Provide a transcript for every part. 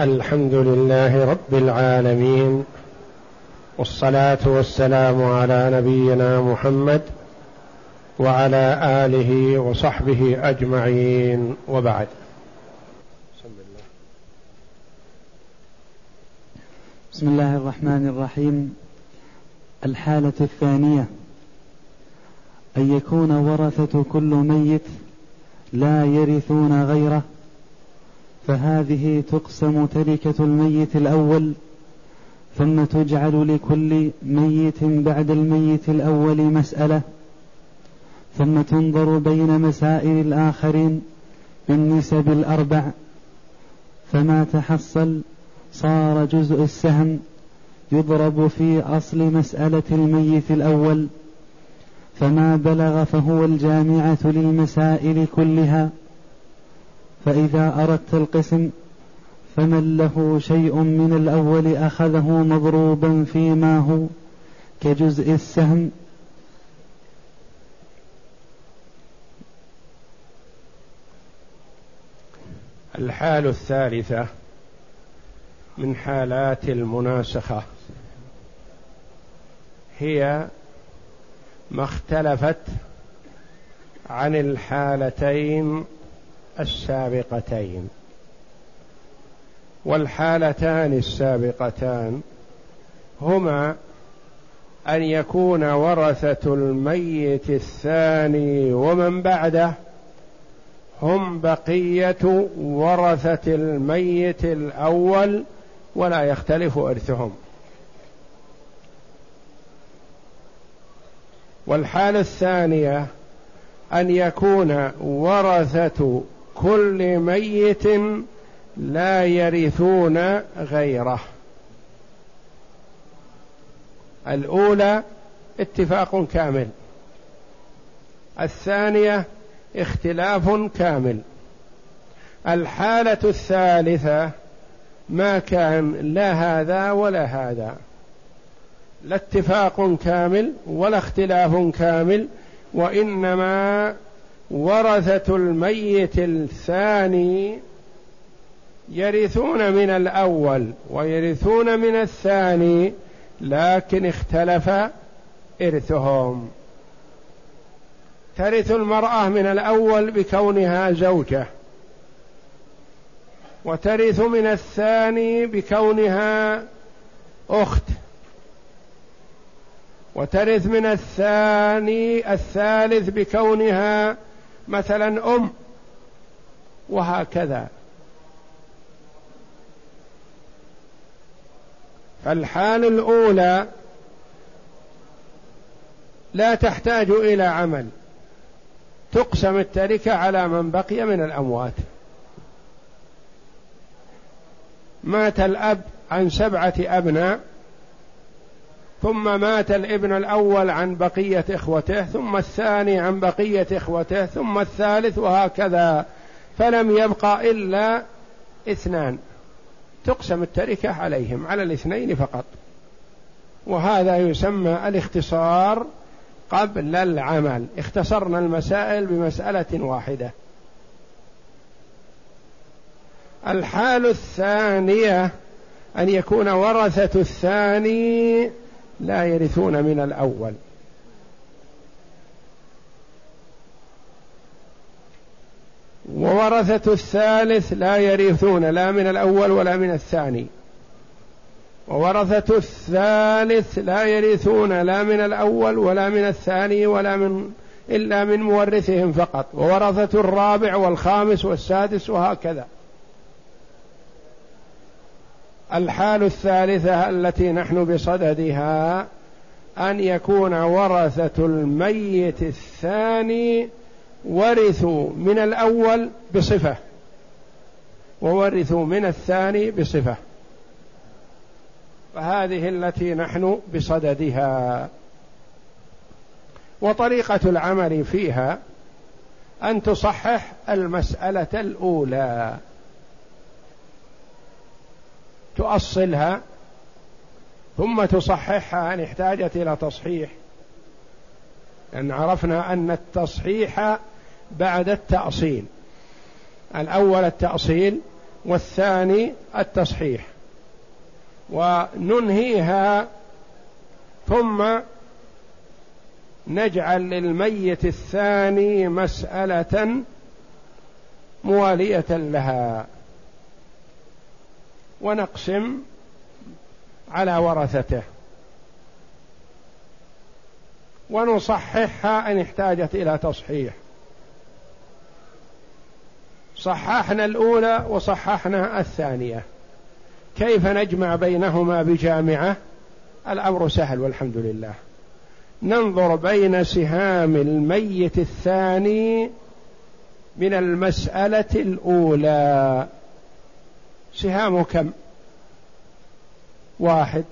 الحمد لله رب العالمين والصلاة والسلام على نبينا محمد وعلى آله وصحبه أجمعين وبعد. بسم الله الرحمن الرحيم. الحالة الثانية. أن يكون ورثة كل ميت لا يرثون غيره فهذه تقسم تركة الميت الأول ثم تجعل لكل ميت بعد الميت الأول مسألة ثم تنظر بين مسائل الآخرين بالنسب الأربع فما تحصل صار جزء السهم يضرب في أصل مسألة الميت الأول فما بلغ فهو الجامعة للمسائل كلها. فإذا أردت القسم فمن له شيء من الأول أخذه مضروبا فيما هو كجزء السهم. الحال الثالثة من حالات المناسخة. هي ما اختلفت عن الحالتين السابقتين. والحالتان السابقتان هما أن يكون ورثة الميت الثاني ومن بعده هم بقية ورثة الميت الأول ولا يختلف إرثهم. والحالة الثانية أن يكون ورثة كل ميت لا يرثون غيره. الأولى اتفاق كامل. الثانية اختلاف كامل. الحالة الثالثة ما كان لا هذا ولا هذا. لا اتفاق كامل ولا اختلاف كامل وإنما ورثة الميت الثاني يرثون من الأول ويرثون من الثاني لكن اختلف إرثهم. ترث المرأة من الأول بكونها زوجة وترث من الثاني بكونها أخت وترث من الثاني الثالث بكونها مثلا أم وهكذا. فالحال الأولى لا تحتاج إلى عمل. تقسم التركة على من بقي من الأموات. مات الأب عن سبعة أبناء ثم مات الابن الأول عن بقية إخوته ثم الثاني عن بقية إخوته ثم الثالث وهكذا. فلم يبقى إلا اثنان. تقسم التركة عليهم على الاثنين فقط. وهذا يسمى الاختصار قبل العمل. اختصرنا المسائل بمسألة واحدة. الحال الثانية أن يكون ورثة الثاني لا يرثون من الأول. وورثة الثالث لا يرثون لا من الأول ولا من الثاني. وورثة الثالث لا يرثون لا من الأول ولا من الثاني ولا من إلا من مورثهم فقط. وورثة الرابع والخامس والسادس وهكذا. الحال الثالثة التي نحن بصددها أن يكون ورثة الميت الثاني ورثوا من الأول بصفة وورثوا من الثاني بصفة. فهذه التي نحن بصددها. وطريقة العمل فيها أن تصحح المسألة الأولى. تؤصلها ثم تصححها إن احتاجت إلى تصحيح. لأن عرفنا أن التصحيح بعد التأصيل. الأول التأصيل والثاني التصحيح. وننهيها ثم نجعل للميت الثاني مسألة موالية لها. ونقسم على ورثته. ونصححها إن احتاجت إلى تصحيح. صححنا الأولى وصححنا الثانية. كيف نجمع بينهما بجامعة؟ الأمر سهل والحمد لله. ننظر بين سهام الميت الثاني من المسألة الأولى. سهامه كم واحد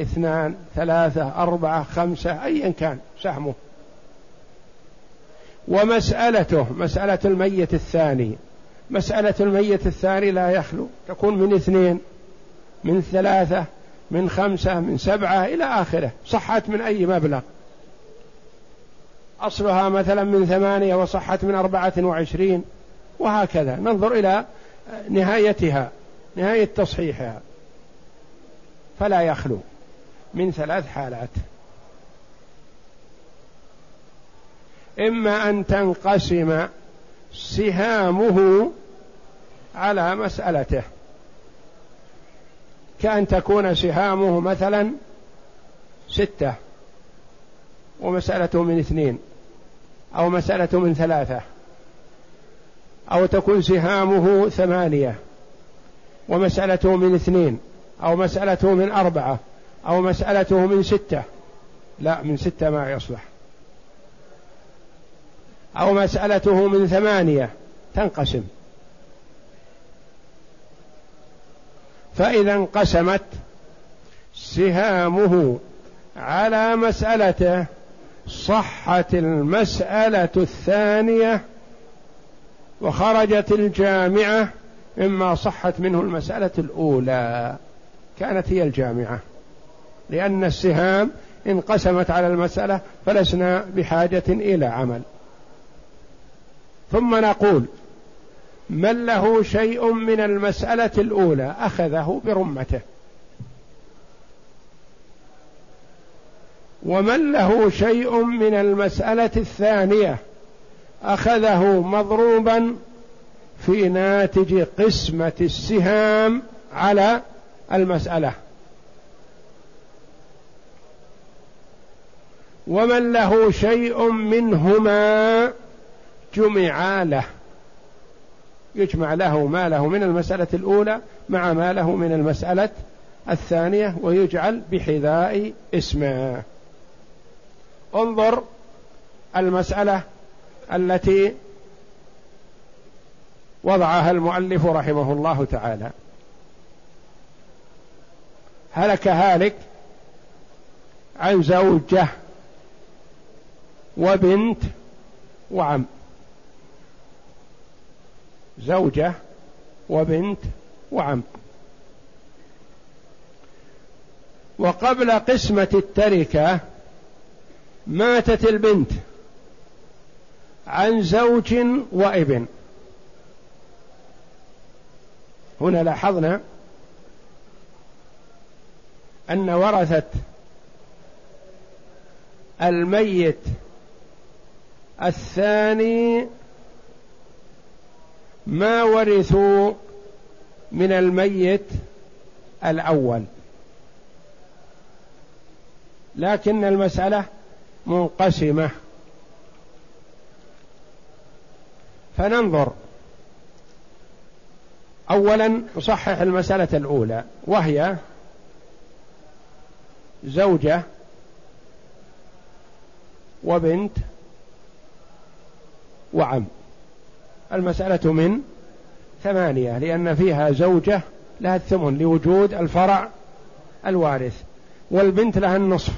اثنان ثلاثة أربعة خمسة أيا كان سهمه ومسألته مسألة الميت الثاني. مسألة الميت الثاني لا يخلو تكون من اثنين من ثلاثة من خمسة من سبعة إلى آخره. صحت من أي مبلغ؟ أصلها مثلا من ثمانية وصحت من أربعة وعشرين وهكذا. ننظر إلى نهايتها نهاية تصحيحها. فلا يخلو. من ثلاث حالات. إما أن تنقسم سهامه على مسألته. كأن تكون سهامه مثلا ستة ومسألته من اثنين أو مسألة من ثلاثة. أو تكون سهامه ثمانية ومسألته من اثنين أو مسألته من أربعة أو مسألته من ستة. لا من ستة ما يصلح. أو مسألته من ثمانية تنقسم. فإذا انقسمت سهامه على مسألته صحت المسألة الثانية وخرجت الجامعة مما صحت منه المسألة الأولى. كانت هي الجامعة. لأن السهام انقسمت على المسألة فلسنا بحاجة إلى عمل. ثم نقول من له شيء من المسألة الأولى؟ أخذه برمته. ومن له شيء من المسألة الثانية؟ أخذه مضروبا في ناتج قسمة السهام على المسألة. ومن له شيء منهما جمع له. يجمع له ما له من المسألة الأولى مع ما له من المسألة الثانية ويجعل بحذاء اسمه. انظر المسألة التي وضعها المؤلف رحمه الله تعالى. هلك هالك عن زوجة وبنت وعم. زوجة وبنت وعم. وقبل قسمة التركة ماتت البنت. عن زوج وابن هنا لاحظنا أن ورثة الميت الثاني ما ورثوا من الميت الأول. لكن المسألة منقسمة. فننظر. أولا نصحح المسألة الأولى وهي زوجة وبنت وعم. المسألة من ثمانية لأن فيها زوجة لها الثمن لوجود الفرع الوارث والبنت لها النصف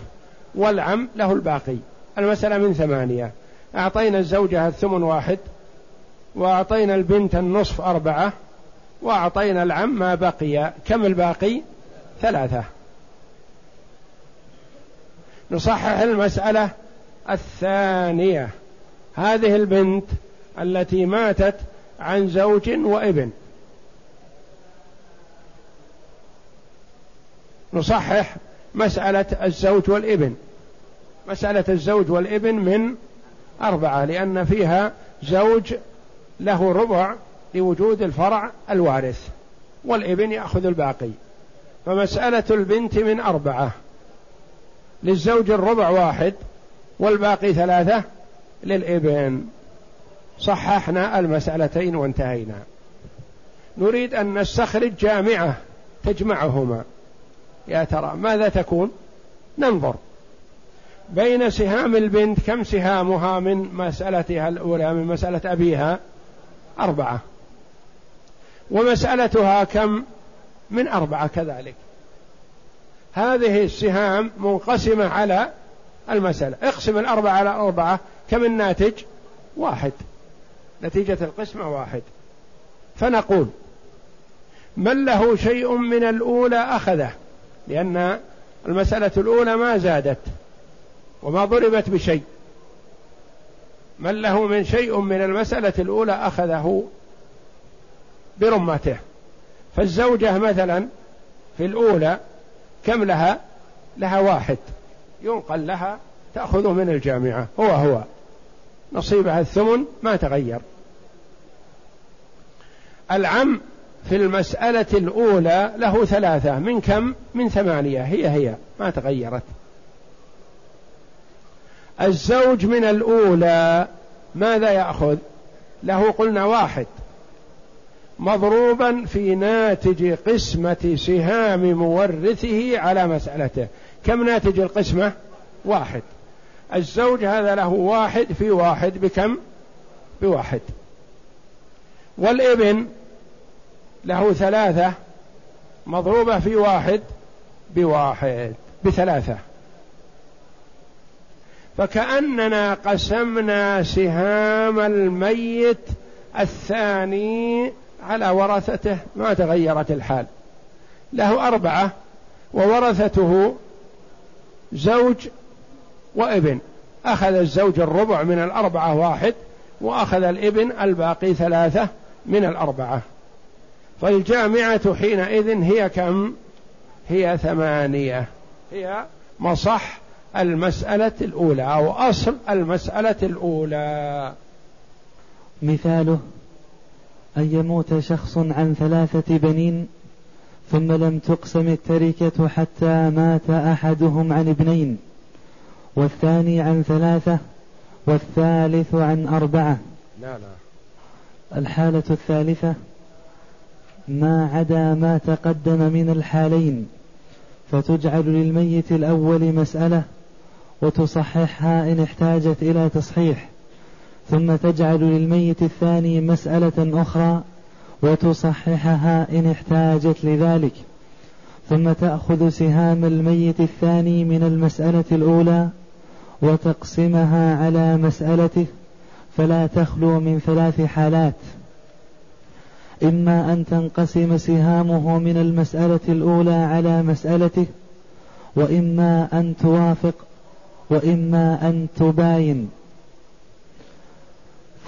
والعم له الباقي. المسألة من ثمانية. أعطينا الزوجة الثمن واحد وأعطينا البنت النصف أربعة وأعطينا العم ما بقي. كم الباقي؟ ثلاثة. نصحح المسألة الثانية. هذه البنت التي ماتت عن زوج وابن. نصحح مسألة الزوج والابن. مسألة الزوج والابن من أربعة لأن فيها زوج له ربع لوجود الفرع الوارث والإبن يأخذ الباقي. فمسألة البنت من أربعة. للزوج الربع واحد والباقي ثلاثة للإبن. صححنا المسألتين وانتهينا. نريد أن نستخرج جامعة تجمعهما. يا ترى ماذا تكون؟ ننظر. بين سهام البنت كم سهامها من مسألتها الأولى من مسألة أبيها؟ أربعة. ومسألتها كم؟ من أربعة كذلك. هذه السهام منقسمة على المسألة. اقسم الأربعة على أربعة كم الناتج؟ واحد. نتيجة القسمة واحد. فنقول من له شيء من الأولى أخذه؟ لأن المسألة الأولى ما زادت وما ضربت بشيء. من له من شيء من المسألة الأولى أخذه برمته. فالزوجة مثلا في الأولى كم لها؟ لها واحد. ينقل لها تأخذه من الجامعة. هو هو. نصيبها الثمن ما تغير. العم في المسألة الأولى له ثلاثة. من كم؟ من ثمانية. هي هي. ما تغيرت. الزوج من الأولى ماذا يأخذ؟ له قلنا واحد مضروبا في ناتج قسمة سهام مورثه على مسألته كم ناتج القسمة؟ واحد الزوج هذا له واحد في واحد بكم؟ بواحد والابن له ثلاثة مضروبة في واحد بواحد بثلاثة فكأننا قسمنا سهام الميت الثاني على ورثته ما تغيرت الحال. له أربعة وورثته زوج وابن. أخذ الزوج الربع من الأربعة واحد وأخذ الابن الباقي ثلاثة من الأربعة. فالجامعة حينئذ هي كم؟ هي ثمانية. هي مصح المسألة الأولى أو أصل المسألة الأولى. مثاله أن يموت شخص عن ثلاثة بنين ثم لم تقسم التركة حتى مات أحدهم عن ابنين والثاني عن ثلاثة والثالث عن أربعة. لا لا. الحالة الثالثة ما عدا ما تقدم من الحالين فتجعل للميت الأول مسألة وتصححها إن احتاجت إلى تصحيح. ثم تجعل للميت الثاني مسألة أخرى وتصححها إن احتاجت لذلك. ثم تأخذ سهام الميت الثاني من المسألة الأولى وتقسمها على مسألته فلا تخلو من ثلاث حالات. إما أن تنقسم سهامه من المسألة الأولى على مسألته وإما أن توافق وإما أن تباين.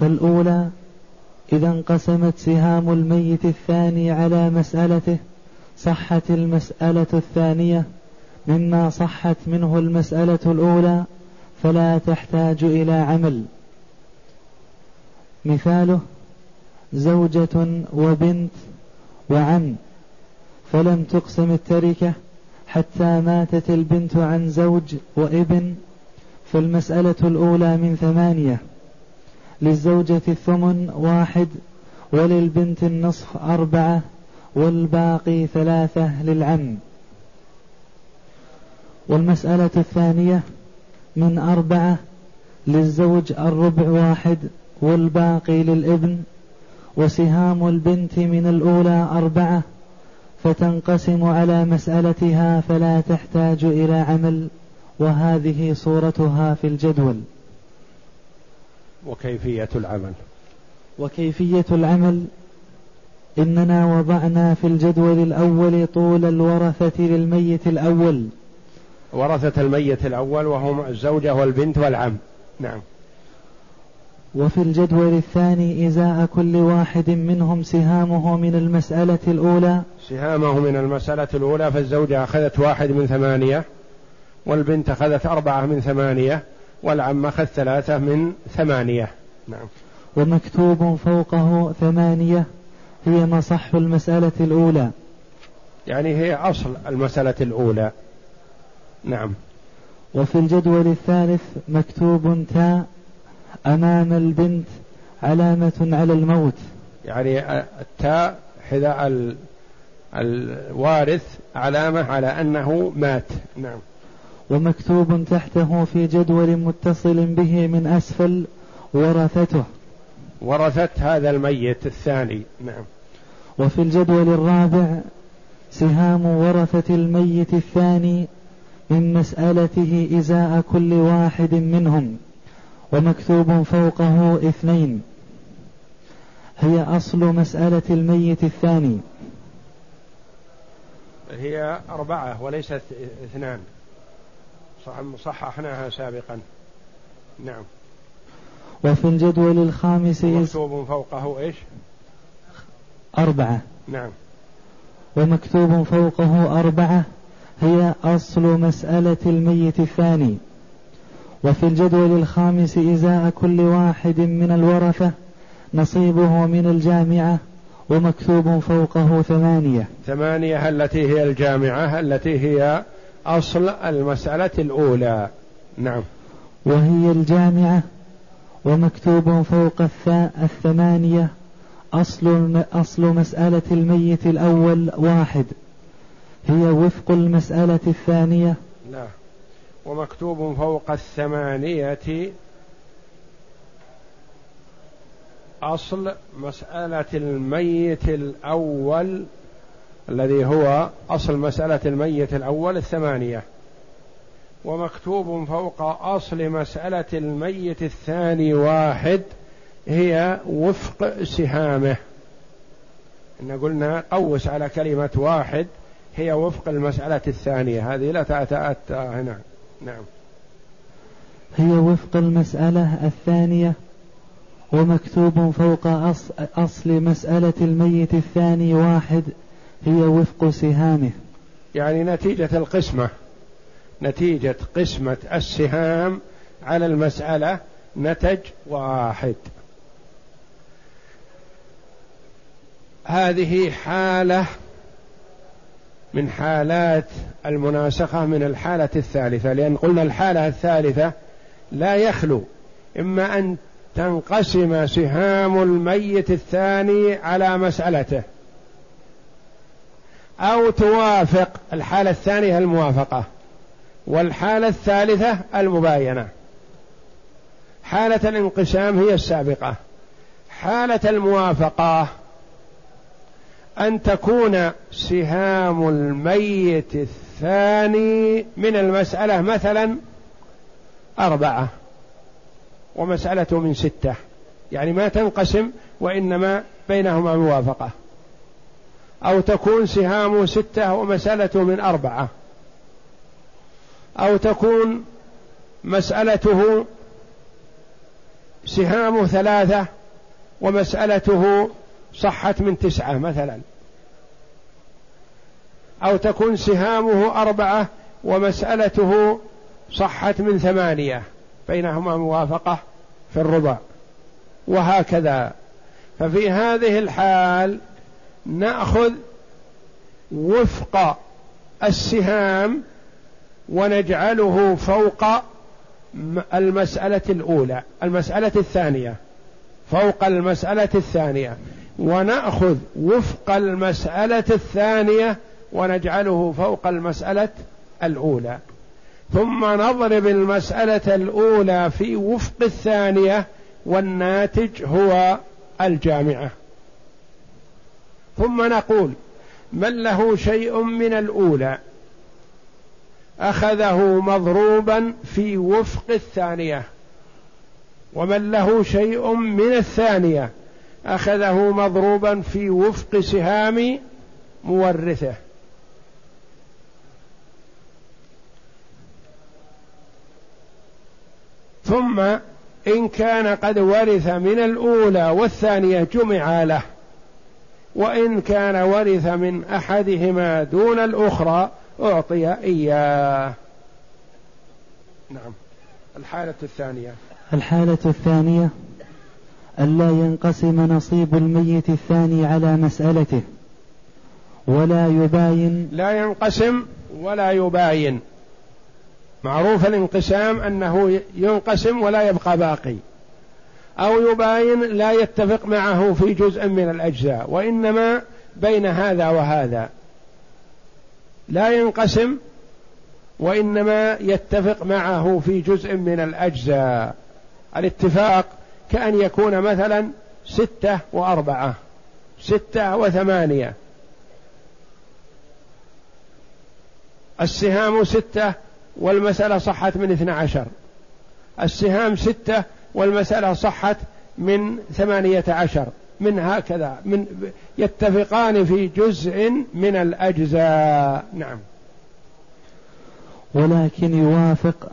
فالأولى إذا انقسمت سهام الميت الثاني على مسألته صحت المسألة الثانية. مما صحت منه المسألة الأولى فلا تحتاج إلى عمل. مثاله زوجة وبنت وعم. فلم تقسم التركة حتى ماتت البنت عن زوج وابن فالمسألة الأولى من ثمانية. للزوجة الثمن واحد وللبنت النصف أربعة والباقي ثلاثة للعم. والمسألة الثانية من أربعة للزوج الربع واحد والباقي للابن. وسهام البنت من الأولى أربعة فتنقسم على مسألتها فلا تحتاج إلى عمل. وهذه صورتها في الجدول. وكيفية العمل. وكيفية العمل؟ إننا وضعنا في الجدول الأول طول الورثة للميت الأول. ورثة الميت الأول وهم الزوجة والبنت والعم. نعم. وفي الجدول الثاني إزاء كل واحد منهم سهامه من المسألة الأولى. سهامه من المسألة الأولى فالزوجة أخذت واحد من ثمانية. والبنت أخذت أربعة من ثمانية والعم أخذ ثلاثة من ثمانية. نعم. ومكتوب فوقه ثمانية هي مصح المسألة الأولى. يعني هي أصل المسألة الأولى. نعم. وفي الجدول الثالث مكتوب تاء أمام البنت علامة على الموت. يعني التاء حذاء الوارث علامة على أنه مات. نعم. ومكتوب تحته في جدول متصل به من أسفل ورثته. ورثت هذا الميت الثاني نعم. وفي الجدول الرابع سهام ورثة الميت الثاني من مسألته إزاء كل واحد منهم ومكتوب فوقه اثنين. هي أصل مسألة الميت الثاني. هي أربعة وليست اثنان. صححناها سابقا. نعم. وفي الجدول الخامس مكتوب فوقه إيش؟ أربعة. نعم. ومكتوب فوقه أربعة هي أصل مسألة الميت الثاني. وفي الجدول الخامس إزاء كل واحد من الورثة نصيبه من الجامعة ومكتوب فوقه ثمانية. ثمانية التي هي الجامعة التي هي أصل المسألة الأولى. نعم. وهي الجامعة ومكتوب فوق الثمانية أصل أصل مسألة الميت الأول واحد. هي وفق المسألة الثانية. لا. ومكتوب فوق الثمانية أصل مسألة الميت الأول الذي هو أصل مسألة الميت الأول الثمانية ومكتوب فوق أصل مسألة الميت الثاني واحد هي وفق سهامه. إن قلنا قوس على كلمة واحد هي وفق المسألة الثانية. هذه لا تتأتى هنا. نعم. هي وفق المسألة الثانية ومكتوب فوق أصل مسألة الميت الثاني واحد هي وفق سهامه. يعني نتيجة القسمة. نتيجة قسمة السهام على المسألة نتج واحد. هذه حالة من حالات المناسخة من الحالة الثالثة لأن قلنا الحالة الثالثة لا يخلو إما أن تنقسم سهام الميت الثاني على مسألته. أو توافق. الحالة الثانية الموافقة. والحالة الثالثة المباينة. حالة الانقسام هي السابقة. حالة الموافقة أن تكون سهام الميت الثاني من المسألة مثلا أربعة ومسألة من ستة. يعني ما تنقسم وإنما بينهما موافقة. أو تكون سهام ستة ومسألة من أربعة. أو تكون مسألته سهام ثلاثة ومسألته صحت من تسعة مثلا. أو تكون سهامه أربعة ومسألته صحت من ثمانية. بينهما موافقة في الربع. وهكذا. ففي هذه الحال ناخذ وفق السهام ونجعله فوق المسألة الأولى المسألة الثانية فوق المسألة الثانية. وناخذ وفق المسألة الثانية ونجعله فوق المسألة الأولى. ثم نضرب المسألة الأولى في وفق الثانية والناتج هو الجامعة. ثم نقول من له شيء من الأولى أخذه مضروبا في وفق الثانية ومن له شيء من الثانية أخذه مضروبا في وفق سهام مورثه. ثم إن كان قد ورث من الأولى والثانية جمع له. وإن كان ورث من أحدهما دون الأخرى أعطي إياه. نعم. الحالة الثانية. الحالة الثانية ألا ينقسم نصيب الميت الثاني على مسألته ولا يباين. لا ينقسم ولا يباين. معروف الانقسام أنه ينقسم ولا يبقى باقي. أو يباين لا يتفق معه في جزء من الأجزاء وإنما بين هذا وهذا. لا ينقسم وإنما يتفق معه في جزء من الأجزاء. الاتفاق كأن يكون مثلا ستة وأربعة ستة وثمانية. السهام ستة والمسألة صحت من اثنى عشر. السهام ستة والمسألة صحت من ثمانية عشر من هكذا من يتفقان في جزء من الأجزاء. نعم. ولكن يوافق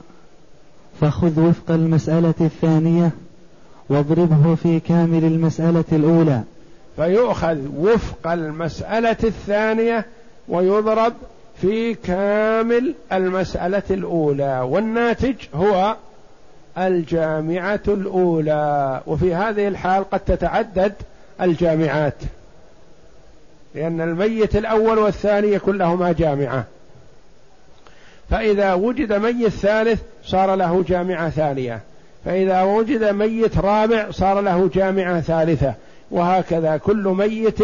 فخذ وفق المسألة الثانية واضربه في كامل المسألة الأولى. فيؤخذ وفق المسألة الثانية ويضرب في كامل المسألة الأولى. والناتج هو الجامعة الأولى. وفي هذه الحال قد تتعدد الجامعات لأن الميت الأول والثاني يكون لهما جامعة. فإذا وجد ميت ثالث صار له جامعة ثانية. فإذا وجد ميت رابع صار له جامعة ثالثة. وهكذا كل ميت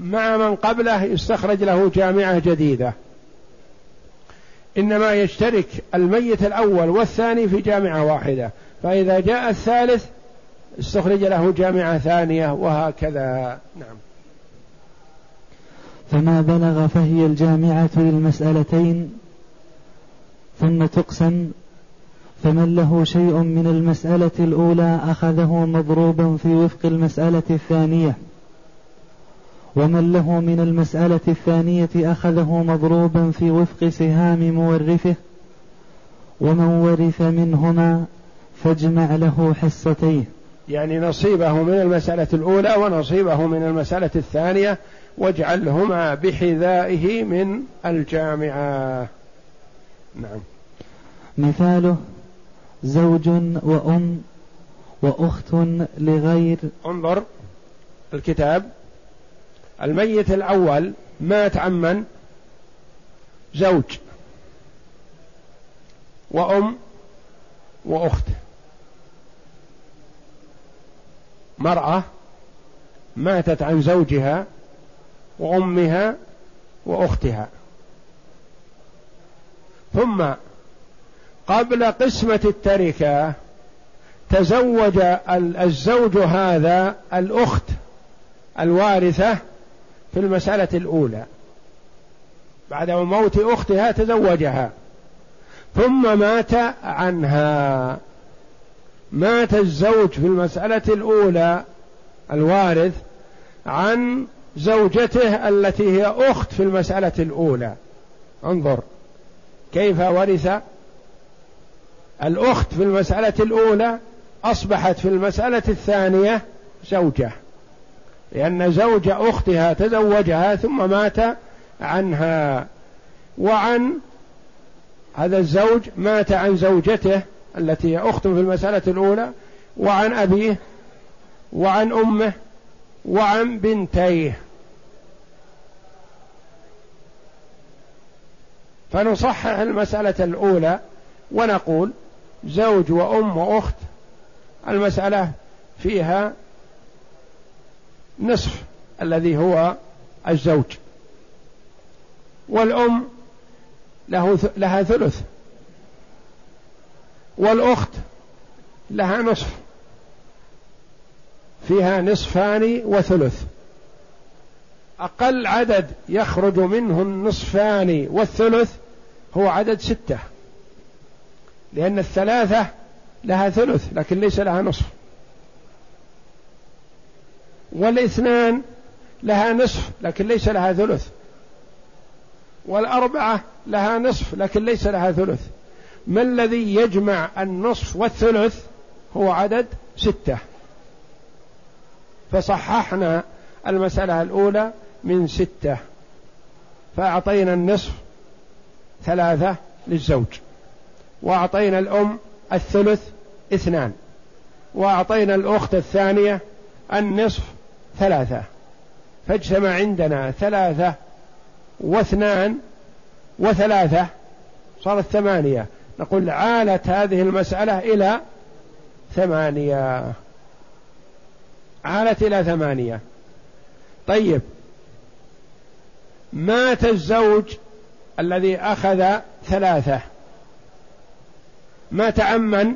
مع من قبله يستخرج له جامعة جديدة. إنما يشترك الميت الأول والثاني في جامعة واحدة فإذا جاء الثالث استخرج له جامعة ثانية وهكذا. نعم. فما بلغ فهي الجامعة للمسألتين ثم تقسم فمن له شيء من المسألة الأولى أخذه مضروبا في وفق المسألة الثانية. ومن له من المسألة الثانية أخذه مضروبا في وفق سهام مورثه ومن ورث منهما فاجمع له حصتيه. يعني نصيبه من المسألة الأولى ونصيبه من المسألة الثانية واجعلهما بحذائه من الجامعة. نعم. مثاله زوج وأم وأخت لغير انظر الكتاب. الميت الأول مات عمن زوج. وأم وأخت. مرأة ماتت عن زوجها وأمها وأختها. ثم قبل قسمة التركة تزوج الزوج هذا الأخت الوارثة في المسألة الأولى. بعد موت أختها تزوجها. ثم مات عنها. مات الزوج في المسألة الأولى الوارث عن زوجته التي هي أخت في المسألة الأولى. انظر. كيف ورث الأخت في المسألة الأولى؟ أصبحت في المسألة الثانية زوجة. لأن زوج أختها تزوجها ثم مات عنها. وعن هذا الزوج مات عن زوجته التي هي أخت في المسألة الأولى وعن أبيه وعن أمه وعن بنتيه. فنصحح المسألة الأولى ونقول زوج وأم وأخت المسألة فيها نصف الذي هو الزوج. والأم له لها ثلث. والأخت لها نصف. فيها نصفان وثلث. أقل عدد يخرج منه النصفان والثلث هو عدد ستة. لأن الثلاثة لها ثلث لكن ليس لها نصف. والاثنان لها نصف لكن ليس لها ثلث. والأربعة لها نصف لكن ليس لها ثلث. ما الذي يجمع النصف والثلث؟ هو عدد ستة. فصححنا المسألة الأولى من ستة. فأعطينا النصف ثلاثة للزوج. وأعطينا الأم الثلث اثنان. وأعطينا الأخت الثانية النصف ثلاثة. فاجتمع عندنا ثلاثة واثنان وثلاثة. صارت ثمانية. نقول عالت هذه المسألة إلى ثمانية. عالت إلى ثمانية. طيب. مات الزوج الذي أخذ ثلاثة. مات عمن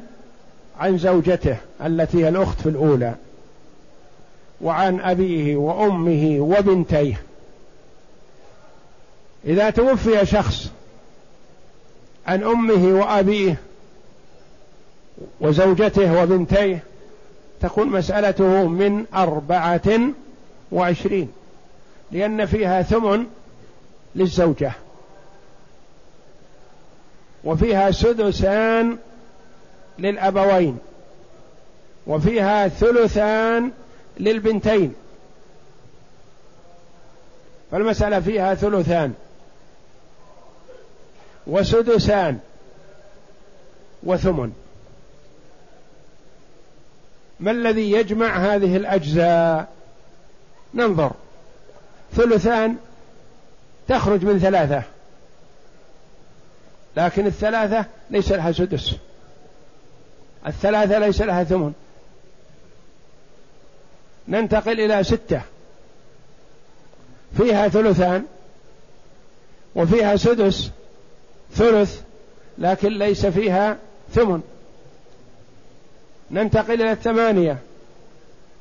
عن زوجته التي هي الأخت في الأولى. وعن أبيه وأمه وبنتيه. إذا توفي شخص عن أمه وأبيه وزوجته وبنتيه تكون مسألته من أربعة وعشرين لأن فيها ثمن للزوجة وفيها سدسان للأبوين وفيها ثلثان للبنتين. فالمسألة فيها ثلثان. وسدسان. وثمن. ما الذي يجمع هذه الأجزاء؟ ننظر. ثلثان تخرج من ثلاثة. لكن الثلاثة ليس لها سدس. الثلاثة ليس لها ثمن. ننتقل إلى ستة. فيها ثلثان وفيها سدس ثلث لكن ليس فيها ثمن. ننتقل إلى الثمانية.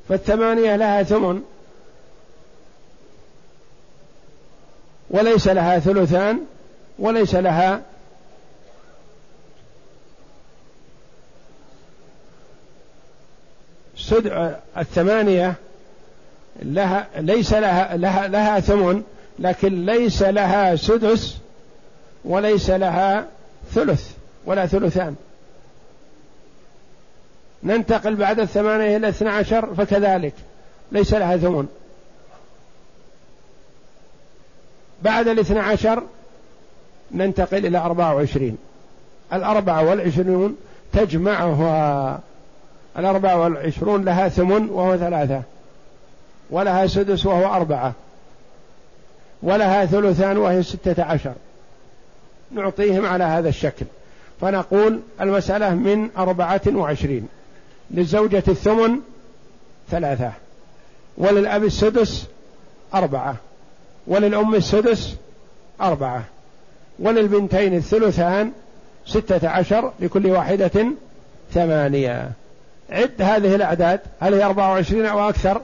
فالثمانية لها ثمن وليس لها ثلثان وليس لها سد الثمانية لها ليس لها لها لها ثمن لكن ليس لها سدس وليس لها ثلث ولا ثلثان. ننتقل بعد الثمانية إلى اثنى عشر فكذلك ليس لها ثمن. بعد الاثنى عشر ننتقل إلى أربعة وعشرين. الأربعة والعشرون تجمعها الأربعة والعشرون لها ثمن وهو ثلاثة. ولها سدس وهو أربعة. ولها ثلثان وهي ستة عشر. نعطيهم على هذا الشكل. فنقول المسألة من أربعة وعشرين. للزوجة الثمن ثلاثة. وللأب السدس أربعة. وللأم السدس أربعة. وللبنتين الثلثان ستة عشر لكل واحدة ثمانية. عد هذه الأعداد. هل هي أربعة وعشرين أو أكثر؟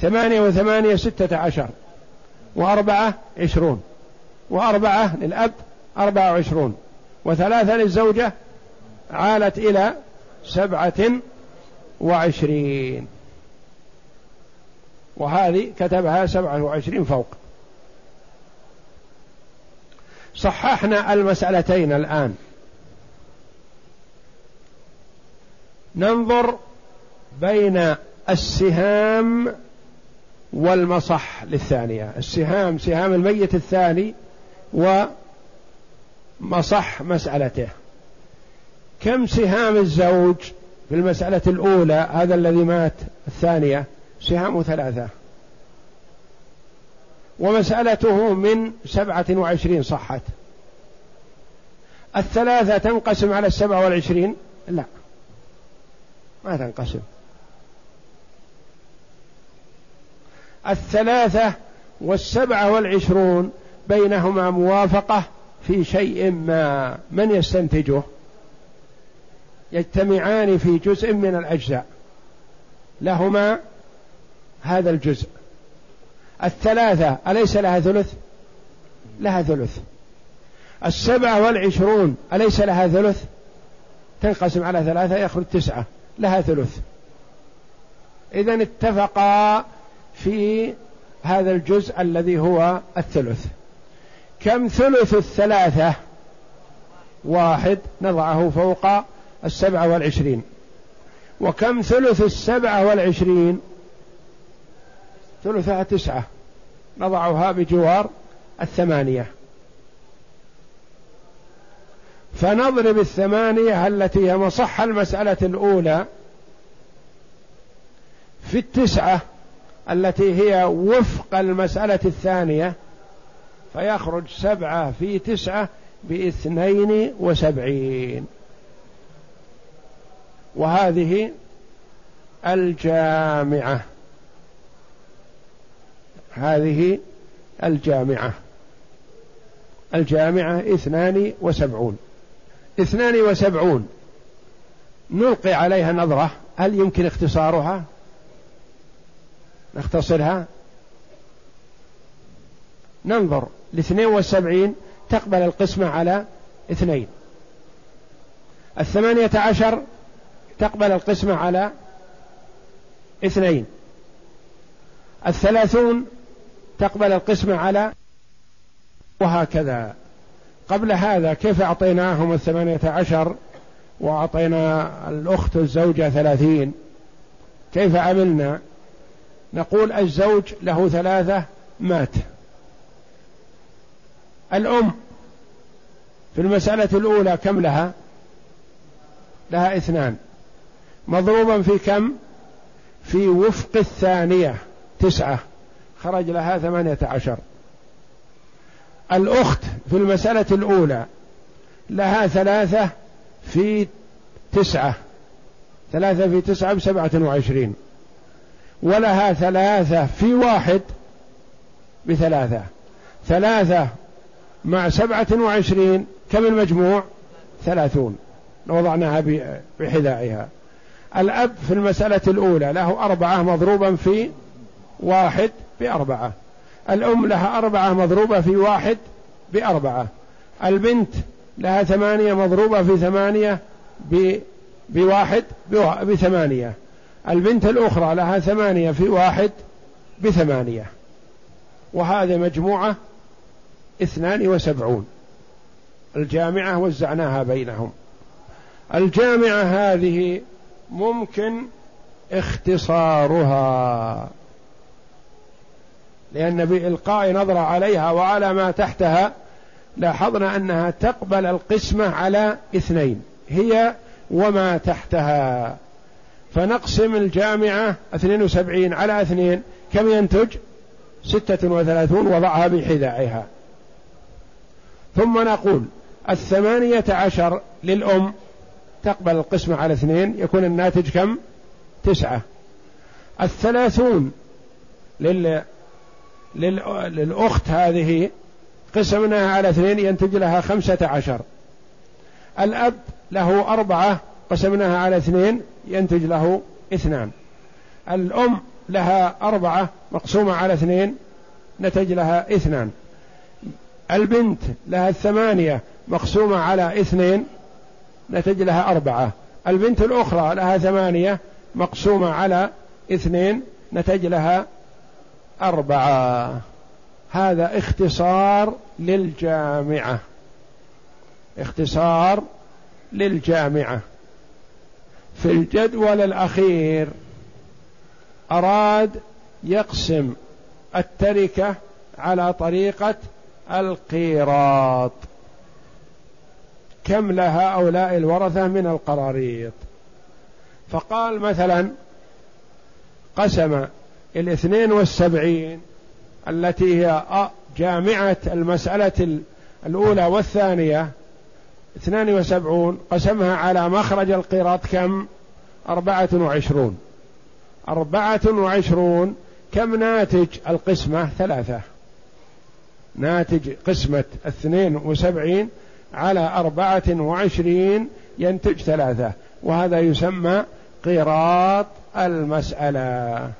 ثمانية وثمانية ستة عشر. وأربعة عشرون. وأربعة للأب أربعة وعشرون. وثلاثة للزوجة عالت إلى سبعة وعشرين. وهذه كتبها سبعة وعشرين فوق. صححنا المسألتين الآن. ننظر بين السهام والمصح للثانية. السهام سهام الميت الثاني ومصح مسألته. كم سهام الزوج في المسألة الأولى؟ هذا الذي مات الثانية. سهام ثلاثة. ومسألته من سبعة وعشرين صحت. الثلاثة تنقسم على السبعة والعشرين؟ لا. ما تنقسم. الثلاثة والسبعة والعشرون بينهما موافقة في شيء ما. من يستنتجه؟ يجتمعان في جزء من الأجزاء. لهما هذا الجزء. الثلاثة أليس لها ثلث؟ لها ثلث. السبعة والعشرون أليس لها ثلث؟ تنقسم على ثلاثة يخرج تسعة لها ثلث. إذا اتفقا في هذا الجزء الذي هو الثلث. كم ثلث الثلاثة؟ واحد نضعه فوق السبعة والعشرين. وكم ثلث السبعة والعشرين؟ ثلثها تسعة. نضعها بجوار الثمانية. فنضرب الثمانية التي هي مصح المسألة الأولى في التسعة التي هي وفق المسألة الثانية فيخرج سبعة في تسعة باثنين وسبعين. وهذه الجامعة. هذه الجامعة. الجامعة اثنان وسبعون. اثنان وسبعون. نلقي عليها نظرة. هل يمكن اختصارها؟ نختصرها. ننظر. الاثنين والسبعين تقبل القسمة على اثنين. الثمانية عشر تقبل القسمة على اثنين. الثلاثون تقبل القسمة على وهكذا. قبل هذا كيف أعطيناهم الثمانية عشر وأعطينا الأخت الزوجة ثلاثين؟ كيف عملنا؟ نقول الزوج له ثلاثة مات. الأم في المسألة الأولى كم لها؟ لها اثنان. مضروبا في كم؟ في وفق الثانية تسعة. خرج لها ثمانية عشر. الأخت في المسألة الأولى لها ثلاثة في تسعة ثلاثة في تسعة بسبعة وعشرين ولها ثلاثة في واحد بثلاثة ثلاثة مع سبعة وعشرين كم المجموع؟ ثلاثون. وضعناها بحذائها. الأب في المسألة الأولى له أربعة مضروبا في واحد بأربعة. الأم لها أربعة مضروبة في واحد بأربعة. البنت لها ثمانية مضروبة في ثمانية بواحد بثمانية. البنت الأخرى لها ثمانية في واحد بثمانية. وهذا مجموعة اثنان وسبعون. الجامعة وزعناها بينهم. الجامعة هذه ممكن اختصارها. لأن بإلقاء نظرة عليها وعلى ما تحتها لاحظنا أنها تقبل القسمة على اثنين هي وما تحتها. فنقسم الجامعة 72 على اثنين كم ينتج؟ ستة وثلاثون وضعها بحذائها. ثم نقول الثمانية عشر للأم تقبل القسمة على اثنين يكون الناتج كم؟ تسعة. الثلاثون لل... لل... للأخت هذه قسمناها على اثنين ينتج لها خمسة عشر. الأب له أربعة قسمناها على اثنين ينتج له اثنان. الأم لها أربعة مقسومة على اثنين نتج لها اثنان. البنت لها الثمانية مقسومة على اثنين نتج لها أربعة. البنت الأخرى لها ثمانية مقسومة على اثنين نتج لها أربعة. هذا اختصار للجامعة. اختصار للجامعة. في الجدول الأخير أراد يقسم التركة على طريقة القيراط. كم لها هؤلاء الورثة من القراريط؟ فقال مثلا قسم الاثنين والسبعين التي هي جامعة المسألة الأولى والثانية اثنان وسبعون قسمها على مخرج القيراط كم؟ أربعة وعشرون. أربعة وعشرون كم ناتج القسمة؟ ثلاثة. ناتج قسمة اثنين وسبعين على أربعة وعشرين ينتج ثلاثة وهذا يسمى قيراط المسألة.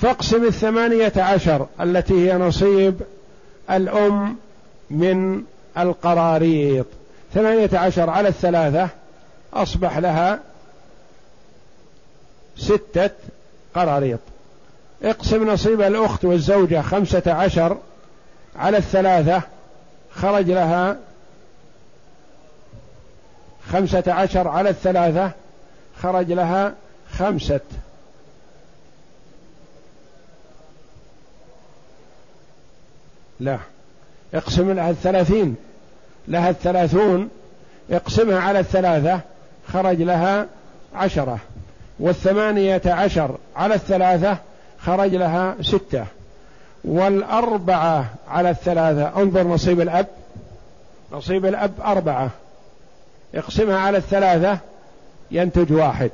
فاقسم الثمانية عشر التي هي نصيب الأم من القراريط. ثمانية عشر على الثلاثة أصبح لها ستة قراريط. اقسم نصيب الأخت والزوجة خمسة عشر على الثلاثة خرج لها خمسة عشر على الثلاثة خرج لها خمسة لا. اقسم لها الثلاثين. لها الثلاثون. اقسمها على الثلاثة. خرج لها عشرة. والثمانية عشر على الثلاثة. خرج لها ستة. والأربعة على الثلاثة. انظر نصيب الأب. نصيب الأب أربعة. اقسمها على الثلاثة. ينتج واحد.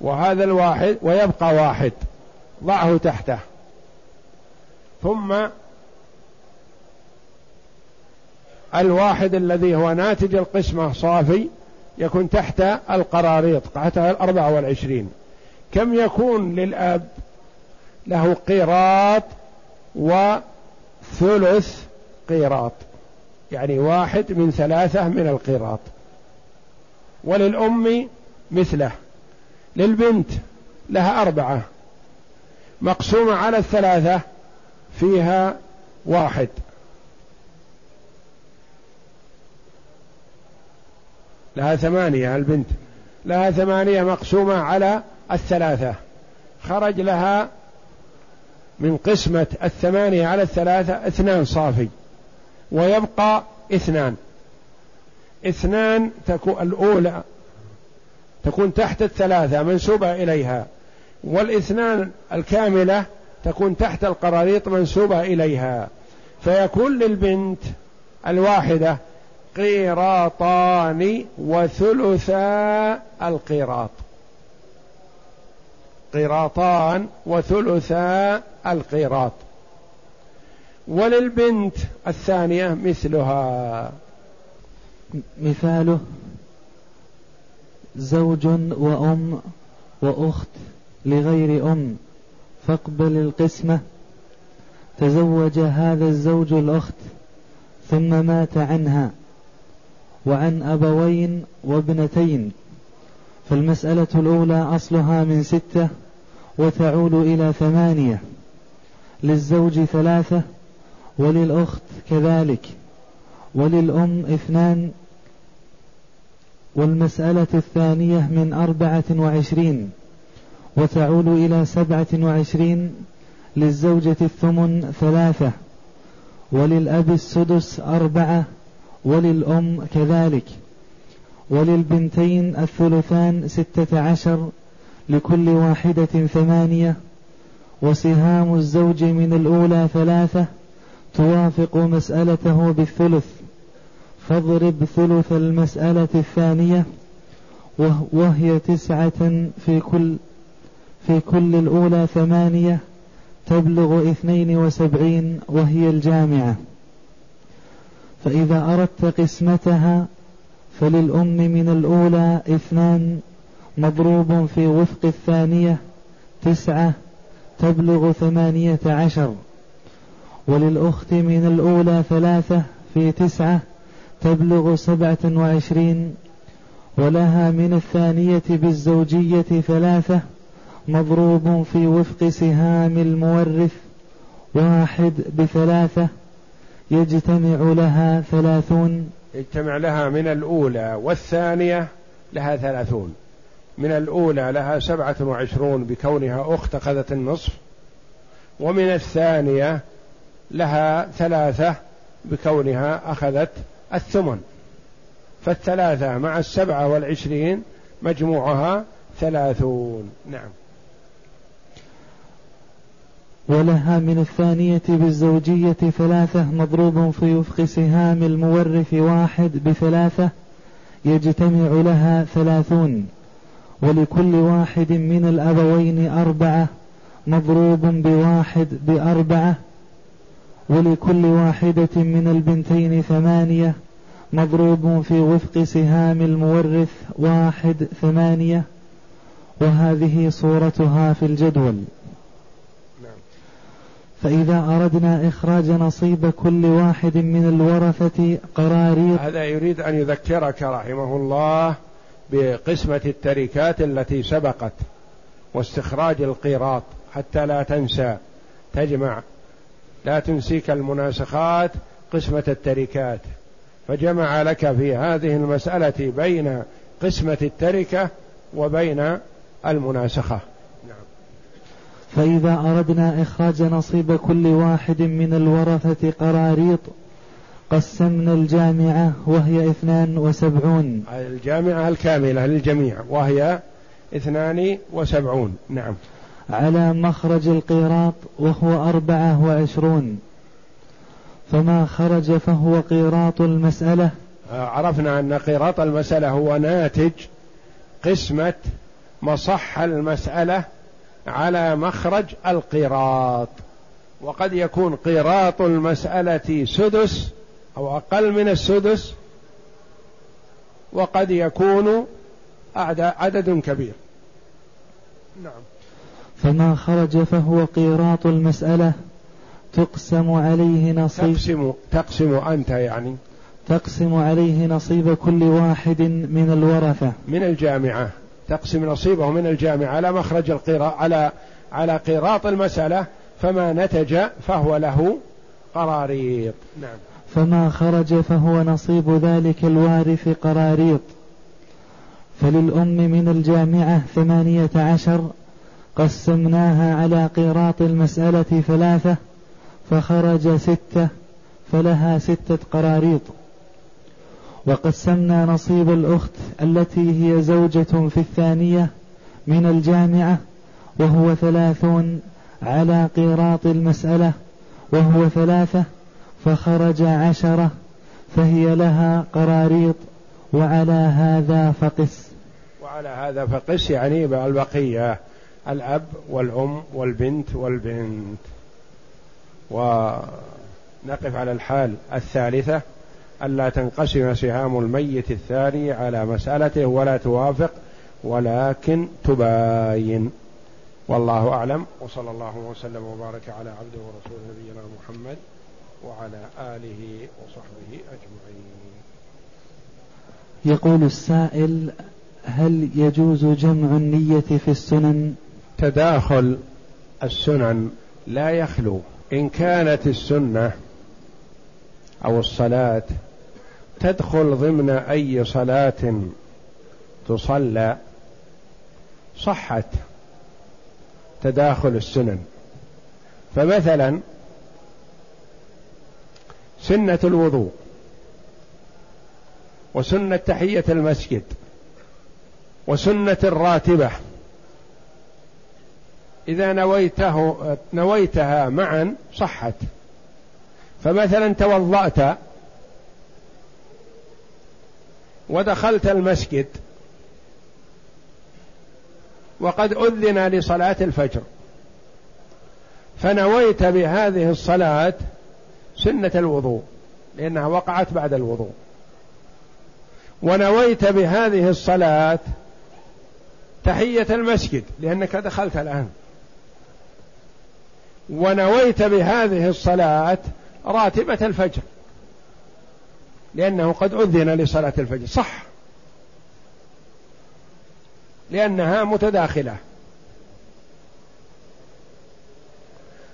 وهذا الواحد ويبقى واحد. ضعه تحته. ثم الواحد الذي هو ناتج القسمة صافي يكون تحت القراريط تحت الأربعة والعشرين. كم يكون للأب؟ له قيراط وثلث قيراط. يعني واحد من ثلاثة من القيراط. وللأم مثله. للبنت لها أربعة. مقسومة على الثلاثة فيها واحد. لها ثمانية البنت. لها ثمانية مقسومة على الثلاثة. خرج لها من قسمة الثمانية على الثلاثة اثنان صافي ويبقى اثنان. اثنان تكون الأولى تكون تحت الثلاثة منسوبة إليها والإثنان الكاملة تكون تحت القراريط منسوبة إليها. فيكون للبنت الواحدة قيراطان وثلثا القيراط. قيراطان وثلثا القيراط. وللبنت الثانية مثلها. مثاله زوج وأم وأخت لغير أم فاقبل القسمة. تزوج هذا الزوج الأخت ثم مات عنها. وعن أبوين وابنتين فالمسألة الأولى أصلها من ستة وتعود إلى ثمانية للزوج ثلاثة وللأخت كذلك وللأم اثنان والمسألة الثانية من أربعة وعشرين وتعود إلى سبعة وعشرين للزوجة الثمن ثلاثة وللأب السدس أربعة وللأم كذلك. وللبنتين الثلثان ستة عشر لكل واحدة ثمانية. وسهام الزوج من الأولى ثلاثة توافق مسألته بالثلث. فاضرب ثلث المسألة الثانية. وهي تسعة في كل في كل الأولى ثمانية. تبلغ اثنين وسبعين وهي الجامعة. فإذا أردت قسمتها فللأم من الأولى اثنان مضروب في وفق الثانية تسعة تبلغ ثمانية عشر. وللأخت من الأولى ثلاثة في تسعة تبلغ سبعة وعشرين. ولها من الثانية بالزوجية ثلاثة مضروب في وفق سهام المورث واحد بثلاثة يجتمع لها ثلاثون. يجتمع لها من الأولى والثانية لها ثلاثون. من الأولى لها سبعة وعشرون بكونها أخت أخذت النصف. ومن الثانية لها ثلاثة بكونها أخذت الثمن. فالثلاثة مع السبعة والعشرين مجموعها ثلاثون. نعم. ولها من الثانية بالزوجية ثلاثة مضروب في وفق سهام المورث واحد بثلاثة يجتمع لها ثلاثون ولكل واحد من الأبوين أربعة مضروب بواحد بأربعة ولكل واحدة من البنتين ثمانية مضروب في وفق سهام المورث واحد ثمانية وهذه صورتها في الجدول. فإذا أردنا إخراج نصيب كل واحد من الورثة قراريط هذا يريد أن يذكرك رحمه الله بقسمة التركات التي سبقت واستخراج القيراط حتى لا تنسى. تجمع. لا تنسيك المناسخات قسمة التركات. فجمع لك في هذه المسألة بين قسمة التركة وبين المناسخة. فإذا أردنا إخراج نصيب كل واحد من الورثة قراريط قسمنا الجامعة وهي اثنان وسبعون. الجامعة الكاملة للجميع وهي اثنان وسبعون. نعم. على مخرج القيراط وهو أربعة وعشرون. فما خرج فهو قيراط المسألة. آه، عرفنا أن قيراط المسألة هو ناتج قسمة مصح المسألة على مخرج القيراط وقد يكون قيراط المسألة سدس أو أقل من السدس وقد يكون عدد كبير. نعم. فما خرج فهو قيراط المسألة تقسم عليه نصيب. تقسم تقسم أنت يعني. تقسم عليه نصيب كل واحد من الورثة. من الجامعة. تقسم نصيبه من الجامعة على مخرج القراء على على قيراط المسألة فما نتج فهو له قراريط. نعم. فما خرج فهو نصيب ذلك الوارث قراريط. فللأم من الجامعة ثمانية عشر قسمناها على قيراط المسألة ثلاثة فخرج ستة فلها ستة قراريط. وقسمنا نصيب الأخت التي هي زوجة في الثانية من الجامعة وهو ثلاثون على قيراط المسألة وهو ثلاثة فخرج عشرة فهي لها قراريط وعلى هذا فقس. وعلى هذا فقس يعني البقية الأب والأم والبنت والبنت. ونقف على الحال الثالثة. ألا تنقسم سهام الميت الثاني على مسألته ولا توافق ولكن تباين. والله أعلم. وصلى الله وسلم وبارك على عبده ورسوله نبينا محمد وعلى آله وصحبه أجمعين. يقول السائل هل يجوز جمع النية في السنن؟ تداخل السنن لا يخلو. إن كانت السنة أو الصلاة تدخل ضمن أي صلاة تصلى صحت تداخل السنن. فمثلا سنة الوضوء وسنة تحية المسجد وسنة الراتبة. إذا نويته نويتها معا صحت. فمثلا توضأت ودخلت المسجد وقد أذن لصلاة الفجر. فنويت بهذه الصلاة سنة الوضوء لأنها وقعت بعد الوضوء. ونويت بهذه الصلاة تحية المسجد لأنك دخلت الآن. ونويت بهذه الصلاة راتبة الفجر. لأنه قد أذن لصلاة الفجر. صح. لأنها متداخلة.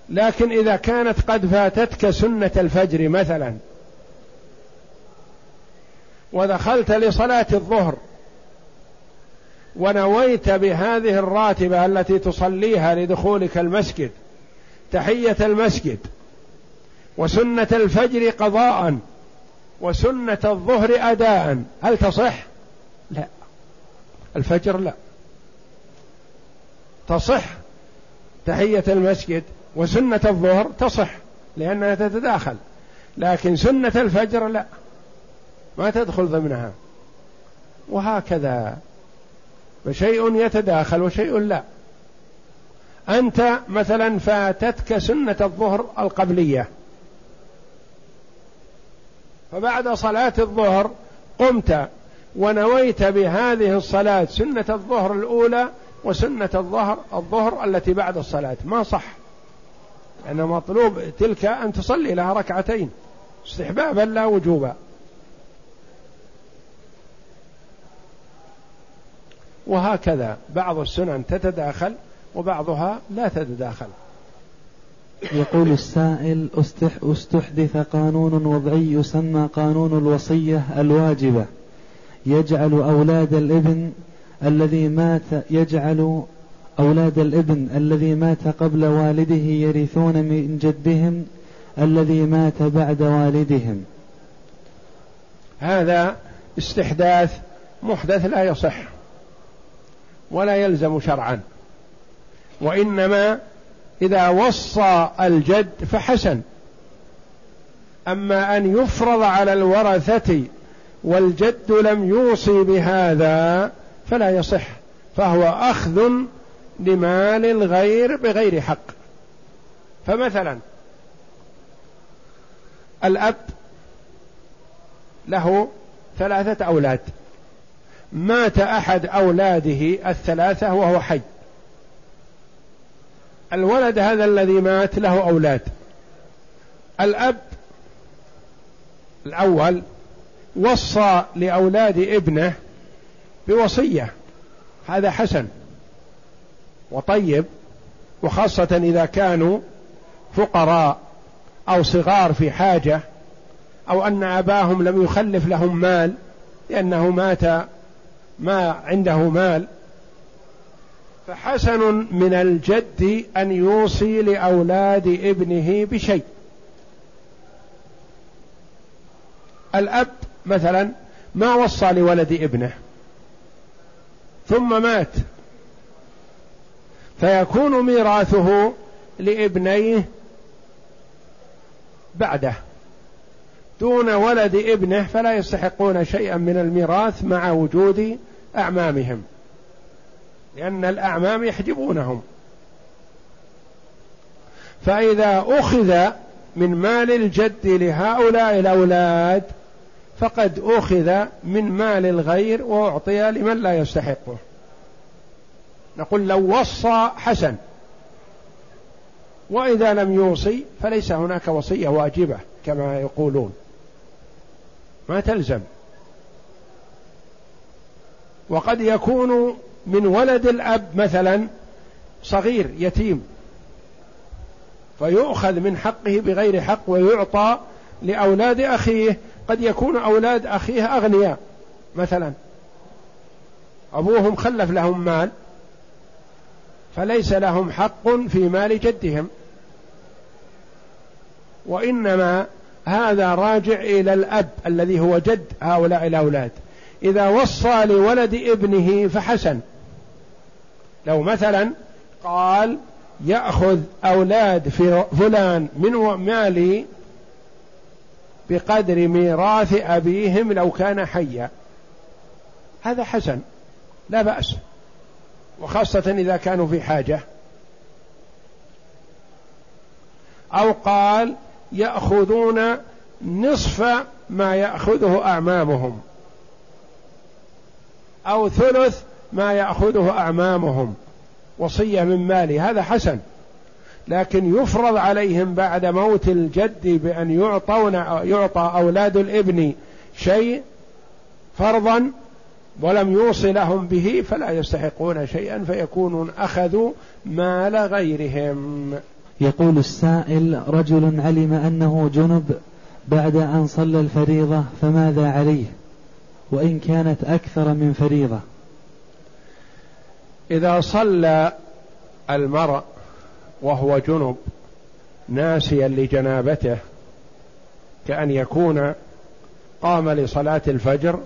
لكن إذا كانت قد فاتتك سنة الفجر مثلا ودخلت لصلاة الظهر ونويت بهذه الراتبة التي تصليها لدخولك المسجد تحية المسجد وسنة الفجر قضاء وسنة الظهر أداء. هل تصح؟ لا. الفجر لا. تصح تحية المسجد وسنة الظهر تصح لأنها تتداخل لكن سنة الفجر لا. ما تدخل ضمنها. وهكذا. فشيء يتداخل وشيء لا. أنت مثلا فاتتك سنة الظهر القبلية. فبعد صلاة الظهر قمت ونويت بهذه الصلاة سنة الظهر الأولى وسنة الظهر الظهر التي بعد الصلاة. ما صح. لأن مطلوب تلك أن تصلي لها ركعتين. استحبابا لا وجوبا. وهكذا بعض السنن تتداخل وبعضها لا تتداخل. يقول السائل استحدث قانون وضعي يسمى قانون الوصية الواجبة. يجعل أولاد الإبن الذي مات يجعل أولاد الإبن الذي مات قبل والده يرثون من جدهم الذي مات بعد والدهم. هذا استحداث محدث لا يصح ولا يلزم شرعا وإنما إذا وصى الجد فحسن. أما أن يفرض على الورثة والجد لم يوصي بهذا فلا يصح فهو أخذ لمال الغير بغير حق. فمثلا الأب له ثلاثة أولاد مات أحد أولاده الثلاثة وهو حي. الولد هذا الذي مات له أولاد. الأب الأول وصى لأولاد ابنه بوصية. هذا حسن وطيب وخاصة إذا كانوا فقراء أو صغار في حاجة أو أن أباهم لم يخلف لهم مال لأنه مات ما عنده مال. فحسن من الجد أن يوصي لأولاد ابنه بشيء. الأب مثلا ما وصى لولد ابنه ثم مات فيكون ميراثه لابنيه بعده. دون ولد ابنه فلا يستحقون شيئا من الميراث مع وجود أعمامهم. لأن الأعمام يحجبونهم. فإذا أخذ من مال الجد لهؤلاء الأولاد فقد أخذ من مال الغير وأعطي لمن لا يستحقه نقول لو وصى حسن وإذا لم يوصي فليس هناك وصية واجبة كما يقولون. ما تلزم. وقد يكون من ولد الأب مثلا صغير يتيم فيؤخذ من حقه بغير حق ويعطى لأولاد أخيه. قد يكون أولاد أخيه أغنياء مثلا. أبوهم خلف لهم مال فليس لهم حق في مال جدهم. وإنما هذا راجع إلى الأب الذي هو جد هؤلاء الأولاد. إذا وصى لولد ابنه فحسن. لو مثلا قال يأخذ أولاد في فلان من مالي بقدر ميراث أبيهم لو كان حيا. هذا حسن لا بأس. وخاصة إذا كانوا في حاجة. أو قال يأخذون نصف ما يأخذه أعمامهم. أو ثلث ما يأخذه أعمامهم وصية من ماله هذا حسن. لكن يفرض عليهم بعد موت الجد بأن يعطون يعطى أولاد الابن شيء فرضا ولم يوصي لهم به فلا يستحقون شيئا فيكونون أخذوا مال غيرهم. يقول السائل رجل علم أنه جنب بعد أن صلى الفريضة فماذا عليه؟ وإن كانت أكثر من فريضة. إذا صلى المرء وهو جنب ناسيا لجنابته كأن يكون قام لصلاة الفجر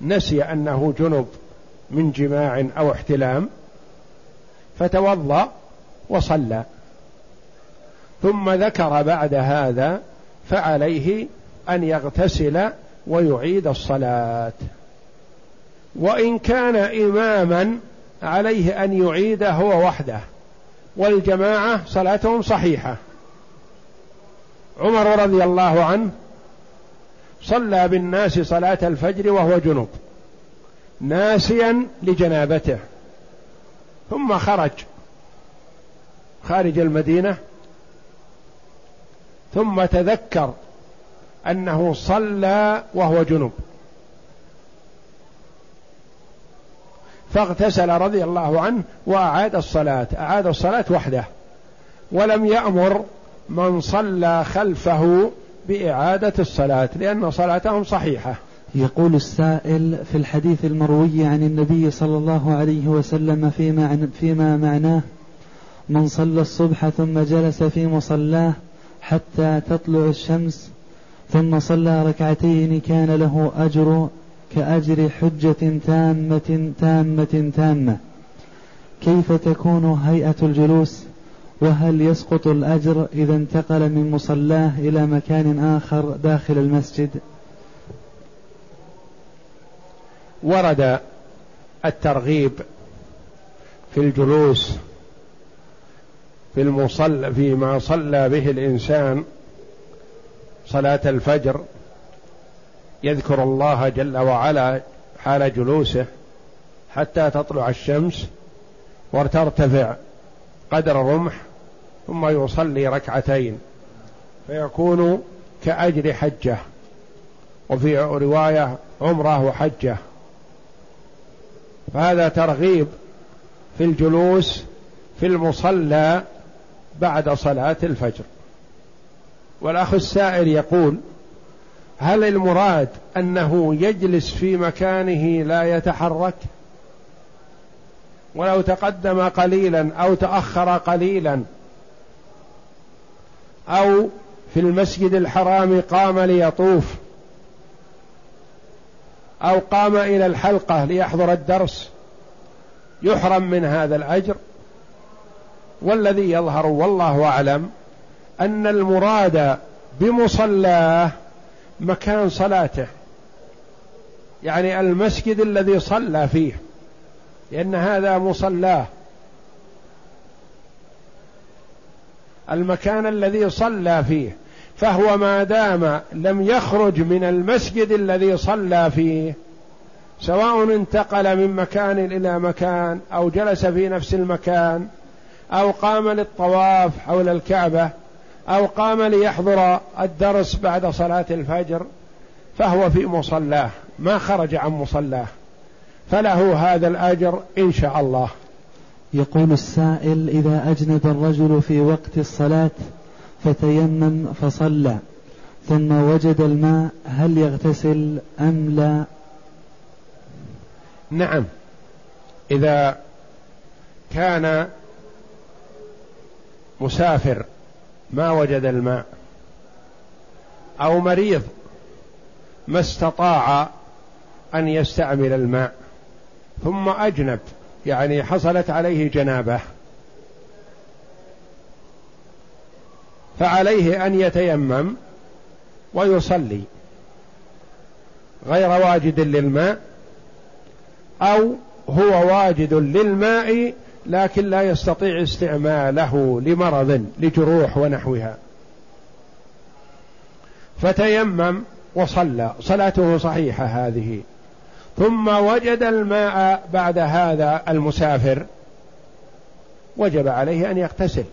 نسي أنه جنب من جماع أو احتلام فتوضأ وصلى. ثم ذكر بعد هذا فعليه أن يغتسل ويعيد الصلاة. وإن كان إماما عليه أن يعيد هو وحده. والجماعة صلاتهم صحيحة. عمر رضي الله عنه صلى بالناس صلاة الفجر وهو جنوب ناسيا لجنابته. ثم خرج خارج المدينة. ثم تذكر أنه صلى وهو جنوب فاغتسل رضي الله عنه وأعاد الصلاة. أعاد الصلاة وحده. ولم يأمر من صلى خلفه بإعادة الصلاة لأن صلاتهم صحيحة. يقول السائل في الحديث المروي عن النبي صلى الله عليه وسلم فيما, فيما معناه من صلى الصبح ثم جلس في مصلاه حتى تطلع الشمس ثم صلى ركعتين كان له أجر كأجر حجة تامة تامة تامة. كيف تكون هيئة الجلوس؟ وهل يسقط الأجر إذا انتقل من مصلاه إلى مكان آخر داخل المسجد؟ ورد الترغيب في الجلوس في المصلى فيما صلى به الإنسان صلاة الفجر يذكر الله جل وعلا حال جلوسه حتى تطلع الشمس وترتفع قدر الرمح ثم يصلي ركعتين. فيكون كأجر حجة. وفي رواية عمرة وحجة. فهذا ترغيب في الجلوس في المصلى بعد صلاة الفجر. والأخ السائر يقول هل المراد أنه يجلس في مكانه لا يتحرك؟ ولو تقدم قليلا أو تأخر قليلا. أو في المسجد الحرام قام ليطوف. أو قام إلى الحلقة ليحضر الدرس. يحرم من هذا الأجر. والذي يظهر والله أعلم أن المراد بمصلاه مكان صلاته. يعني المسجد الذي صلى فيه. لأن هذا مصلاه. المكان الذي صلى فيه. فهو ما دام لم يخرج من المسجد الذي صلى فيه سواء انتقل من مكان إلى مكان أو جلس في نفس المكان أو قام للطواف حول الكعبة أو قام ليحضر الدرس بعد صلاة الفجر فهو في مصلاه ما خرج عن مصلاه فله هذا الأجر إن شاء الله. يقول السائل إذا أجند الرجل في وقت الصلاة فتيمم فصلى ثم وجد الماء هل يغتسل أم لا؟ نعم. إذا كان مسافر ما وجد الماء. أو مريض ما استطاع أن يستعمل الماء. ثم أجنب يعني حصلت عليه جنابة. فعليه أن يتيمم ويصلي غير واجد للماء أو هو واجد للماء لكن لا يستطيع استعماله لمرض لجروح ونحوها. فتيمم وصلى صلاته صحيحة هذه. ثم وجد الماء بعد هذا المسافر وجب عليه أن يغتسل.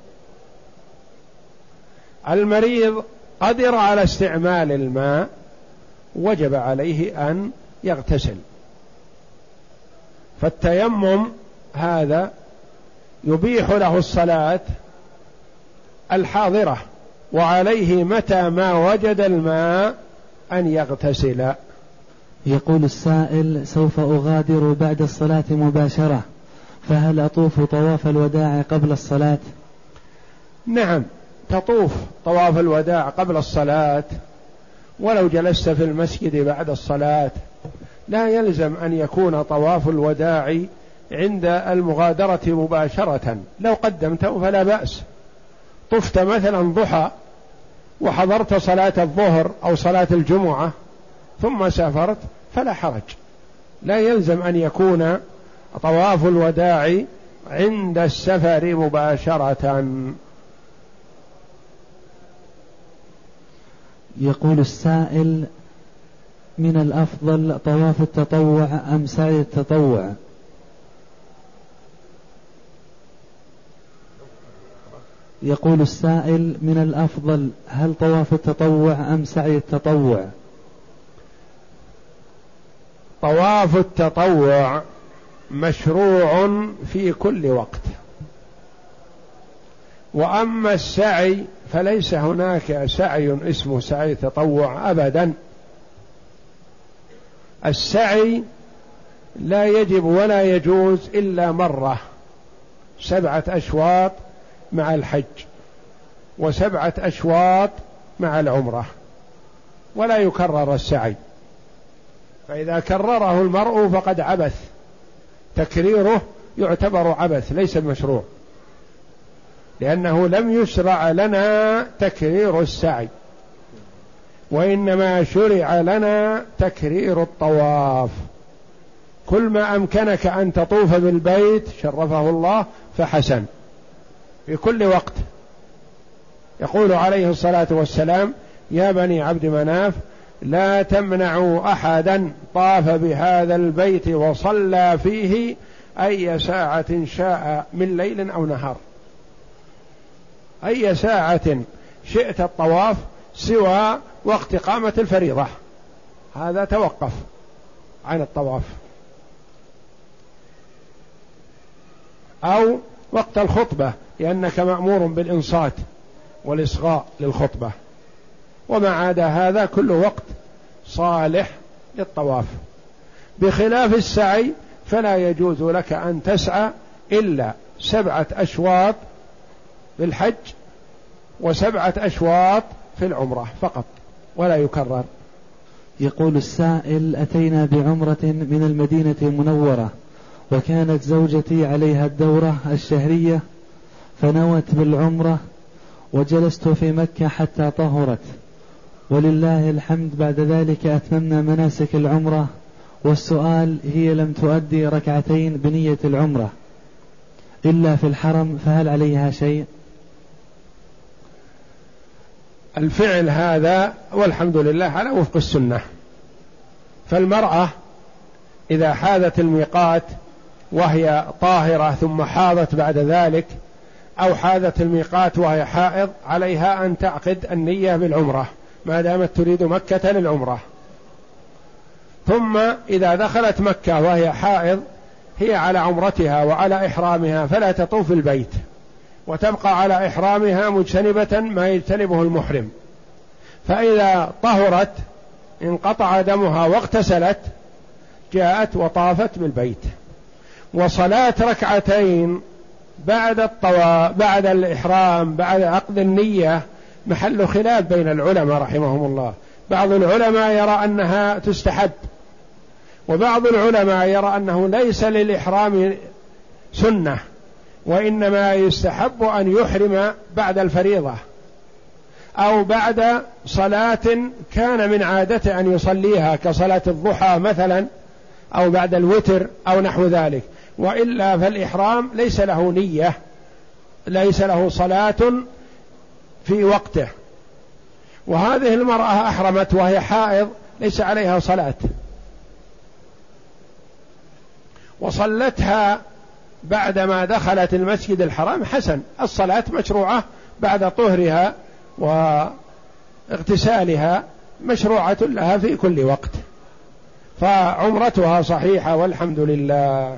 المريض قدر على استعمال الماء وجب عليه أن يغتسل. فالتيمم هذا يبيح له الصلاة الحاضرة وعليه متى ما وجد الماء أن يغتسل. يقول السائل سوف أغادر بعد الصلاة مباشرة فهل أطوف طواف الوداع قبل الصلاة؟ نعم تطوف طواف الوداع قبل الصلاة. ولو جلست في المسجد بعد الصلاة لا يلزم أن يكون طواف الوداع عند المغادرة مباشرة. لو قدمته فلا بأس. طفت مثلا ضحى وحضرت صلاة الظهر أو صلاة الجمعة ثم سافرت فلا حرج. لا يلزم أن يكون طواف الوداع عند السفر مباشرة. يقول السائل من الأفضل طواف التطوع أم سعي التطوع؟ يقول السائل من الأفضل هل طواف التطوع أم سعي التطوع؟ طواف التطوع مشروع في كل وقت. وأما السعي فليس هناك سعي اسمه سعي تطوع ابدا. السعي لا يجب ولا يجوز إلا مرة سبعة أشواط مع الحج وسبعة أشواط مع العمرة ولا يكرر السعي. فإذا كرره المرء فقد عبث. تكريره يعتبر عبث ليس مشروع لأنه لم يشرع لنا تكرير السعي. وإنما شرع لنا تكرير الطواف. كل ما أمكنك أن تطوف بالبيت شرفه الله فحسن. في كل وقت. يقول عليه الصلاة والسلام يا بني عبد مناف لا تمنعوا أحدا طاف بهذا البيت وصلى فيه أي ساعة شاء من ليل أو نهار. أي ساعة شئت الطواف سوى وقت قامة الفريضة. هذا توقف عن الطواف. أو وقت الخطبة لأنك مأمور بالإنصات والإصغاء للخطبة. وما عدا هذا كل وقت صالح للطواف. بخلاف السعي فلا يجوز لك أن تسعى إلا سبعة أشواط بالحج وسبعة أشواط في العمرة فقط ولا يكرر. يقول السائل أتينا بعمرة من المدينة المنورة. وكانت زوجتي عليها الدورة الشهرية فنوت بالعمرة وجلست في مكة حتى طهرت. ولله الحمد بعد ذلك أتممنا مناسك العمرة والسؤال هي لم تؤدي ركعتين بنية العمرة. إلا في الحرم فهل عليها شيء؟ الفعل هذا والحمد لله على وفق السنة. فالمرأة إذا حاذت الميقات وهي طاهرة ثم حاضت بعد ذلك أو حاذت الميقات وهي حائض عليها أن تعقد النية بالعمرة. ما دامت تريد مكة للعمرة. ثم إذا دخلت مكة وهي حائض هي على عمرتها وعلى إحرامها فلا تطوف البيت. وتبقى على إحرامها مجتنبة ما يجتنبه المحرم. فإذا طهرت انقطع دمها واغتسلت جاءت وطافت بالبيت. وصلاة ركعتين بعد الطواف بعد الإحرام بعد عقد النية محل خلاف بين العلماء رحمهم الله. بعض العلماء يرى أنها تستحب وبعض العلماء يرى أنه ليس للإحرام سنة وإنما يستحب أن يحرم بعد الفريضة أو بعد صلاة كان من عادته أن يصليها كصلاة الضحى مثلا أو بعد الوتر أو نحو ذلك. وإلا فالإحرام ليس له نية ليس له صلاة في وقته. وهذه المرأة أحرمت وهي حائض ليس عليها صلاة. وصلتها بعدما دخلت المسجد الحرام حسن الصلاة مشروعة بعد طهرها واغتسالها مشروعة لها في كل وقت. فعمرتها صحيحة والحمد لله.